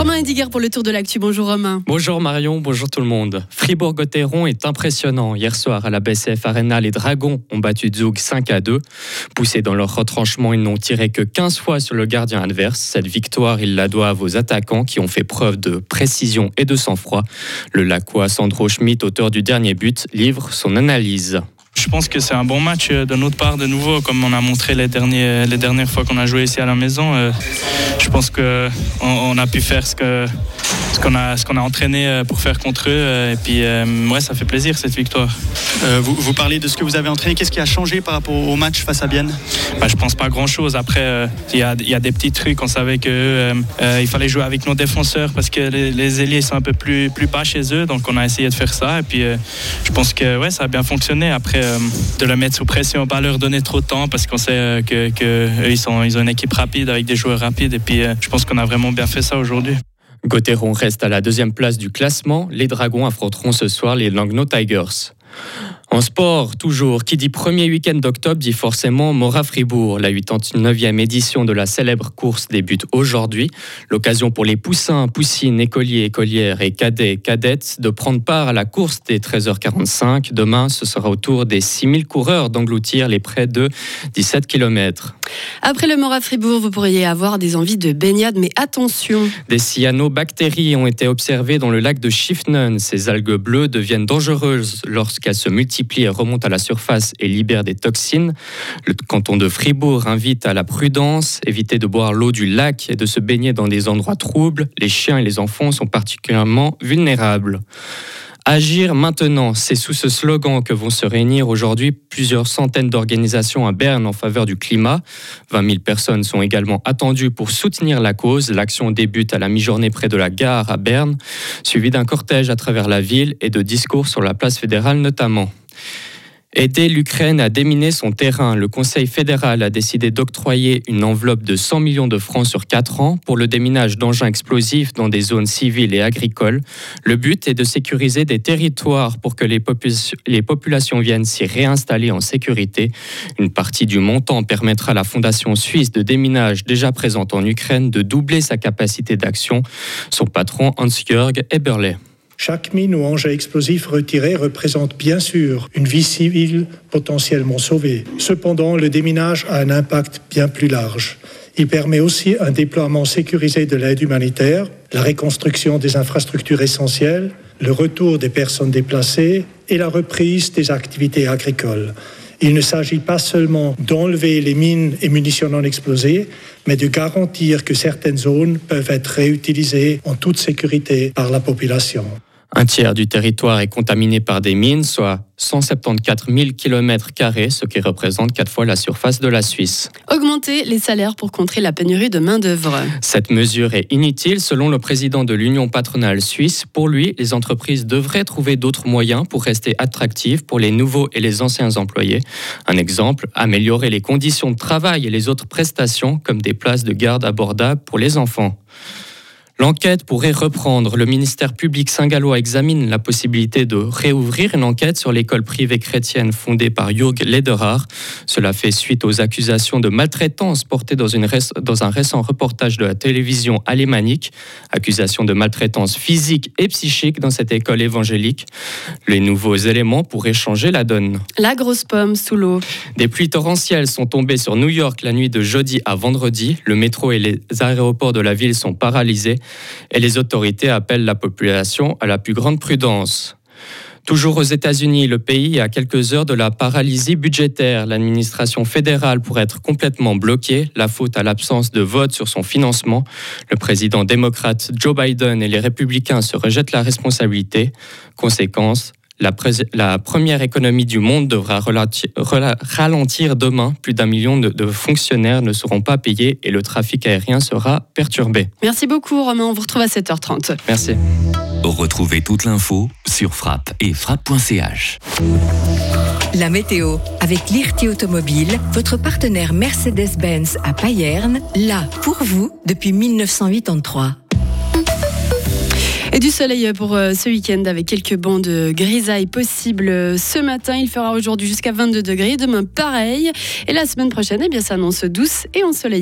Romain Ediger pour le tour de l'actu. Bonjour Romain. Bonjour Marion, bonjour tout le monde. Fribourg-Gotteron est impressionnant. Hier soir à la BCF Arena, les Dragons ont battu Zug 5 à 2. Poussés dans leur retranchement, ils n'ont tiré que 15 fois sur le gardien adverse. Cette victoire, ils la doivent aux attaquants qui ont fait preuve de précision et de sang-froid. Le Lacois Sandro Schmidt, auteur du dernier but, livre son analyse. Je pense que c'est un bon match euh, de notre part de nouveau, comme on a montré les, derniers, les dernières fois qu'on a joué ici à la maison. Euh, je pense qu'on on a pu faire ce que ce qu'on a, ce qu'on a entraîné euh, pour faire contre eux. Et puis, ouais, ça fait plaisir cette victoire. vous, vous, parlez de ce que vous avez entraîné. Qu'est-ce qui a changé par rapport au match face à Bienne? Bah, Je pense pas grand-chose. Après, il y, a, y, a, des petits trucs. On savait qu'il il fallait jouer avec nos défenseurs parce que les, les, ailiers sont un peu plus, plus bas chez eux. Donc, on a essayé de faire ça. Et puis, je pense que ouais, ça a bien fonctionné. Après, de la mettre sous pression, pas leur donner trop de temps parce qu'on sait euh, que, ils, sont, ils ont une équipe rapide avec des joueurs rapides et puis euh, je pense qu'on a vraiment bien fait ça aujourd'hui. Gauthieron reste à la deuxième place du classement. Les Dragons affronteront ce soir les Langnau Tigers. En sport, toujours, qui dit premier week-end d'octobre dit forcément Mora-Fribourg. La 89e édition de la célèbre course débute aujourd'hui. L'occasion pour les poussins, poussines, écoliers, écolières et cadets, cadettes de prendre part à la course des 13h45. Demain, ce sera au tour des 6000 coureurs d'engloutir les près de 17 km. Après le Mora-Fribourg, vous pourriez avoir des envies de baignade, mais attention. Des cyanobactéries ont été observées dans le lac de Schiffnen. Ces algues bleues deviennent dangereuses lorsqu'elles se multiplient multiplie et remonte à la surface et libère des toxines. Le canton de Fribourg invite à la prudence, éviter de boire l'eau du lac et de se baigner dans des endroits troubles. Les chiens et les enfants sont particulièrement vulnérables. Agir maintenant, c'est sous ce slogan que vont se réunir aujourd'hui plusieurs centaines d'organisations à Berne en faveur du climat. 20 000 personnes sont également attendues pour soutenir la cause. L'action débute à la mi-journée près de la gare à Berne, suivie d'un cortège à travers la ville et de discours sur la place fédérale notamment. Aider l'Ukraine à déminer son terrain, le Conseil fédéral a décidé d'octroyer une enveloppe de 100 millions de francs sur 4 ans pour le déminage d'engins explosifs dans des zones civiles et agricoles. Le but est de sécuriser des territoires pour que les, les populations viennent s'y réinstaller en sécurité. Une partie du montant permettra à la Fondation suisse de déminage déjà présente en Ukraine de doubler sa capacité d'action. Son patron Hans-Jörg Eberle. Chaque mine ou engin explosif retiré représente bien sûr une vie civile potentiellement sauvée. Cependant, le déminage a un impact bien plus large. Il permet aussi un déploiement sécurisé de l'aide humanitaire, la reconstruction des infrastructures essentielles, le retour des personnes déplacées et la reprise des activités agricoles. Il ne s'agit pas seulement d'enlever les mines et munitions non explosées, mais de garantir que certaines zones peuvent être réutilisées en toute sécurité par la population. Un tiers du territoire est contaminé par des mines, soit 174 000 km, ce qui représente quatre fois la surface de la Suisse. Augmenter les salaires pour contrer la pénurie de main-d'œuvre. Cette mesure est inutile selon le président de l'Union patronale suisse. Pour lui, les entreprises devraient trouver d'autres moyens pour rester attractives pour les nouveaux et les anciens employés. Un exemple, améliorer les conditions de travail et les autres prestations comme des places de garde abordables pour les enfants. L'enquête pourrait reprendre. Le ministère public saint-gallois examine la possibilité de réouvrir une enquête sur l'école privée chrétienne fondée par Jürg Lederer. Cela fait suite aux accusations de maltraitance portées dans, une dans un récent reportage de la télévision alémanique. Accusations de maltraitance physique et psychique dans cette école évangélique. Les nouveaux éléments pourraient changer la donne. La grosse pomme sous l'eau. Des pluies torrentielles sont tombées sur New York la nuit de jeudi à vendredi. Le métro et les aéroports de la ville sont paralysés et les autorités appellent la population à la plus grande prudence. Toujours aux États-Unis, le pays est à quelques heures de la paralysie budgétaire. L'administration fédérale pourrait être complètement bloquée, la faute à l'absence de vote sur son financement. Le président démocrate Joe Biden et les républicains se rejettent la responsabilité. Conséquence, la, première économie du monde devra ralentir demain. Plus d'un million de, fonctionnaires ne seront pas payés et le trafic aérien sera perturbé. Merci beaucoup Romain, on vous retrouve à 7h30. Merci. Retrouvez toute l'info sur frappe et frappe.ch. La météo avec l'IRT Automobile, votre partenaire Mercedes-Benz à Payerne, là pour vous depuis 1983. Et du soleil pour euh, ce week-end avec quelques bancs de grisaille possibles ce matin. Il fera aujourd'hui jusqu'à 22 degrés. Demain, pareil. Et la semaine prochaine, eh bien, ça annonce douce et ensoleillée.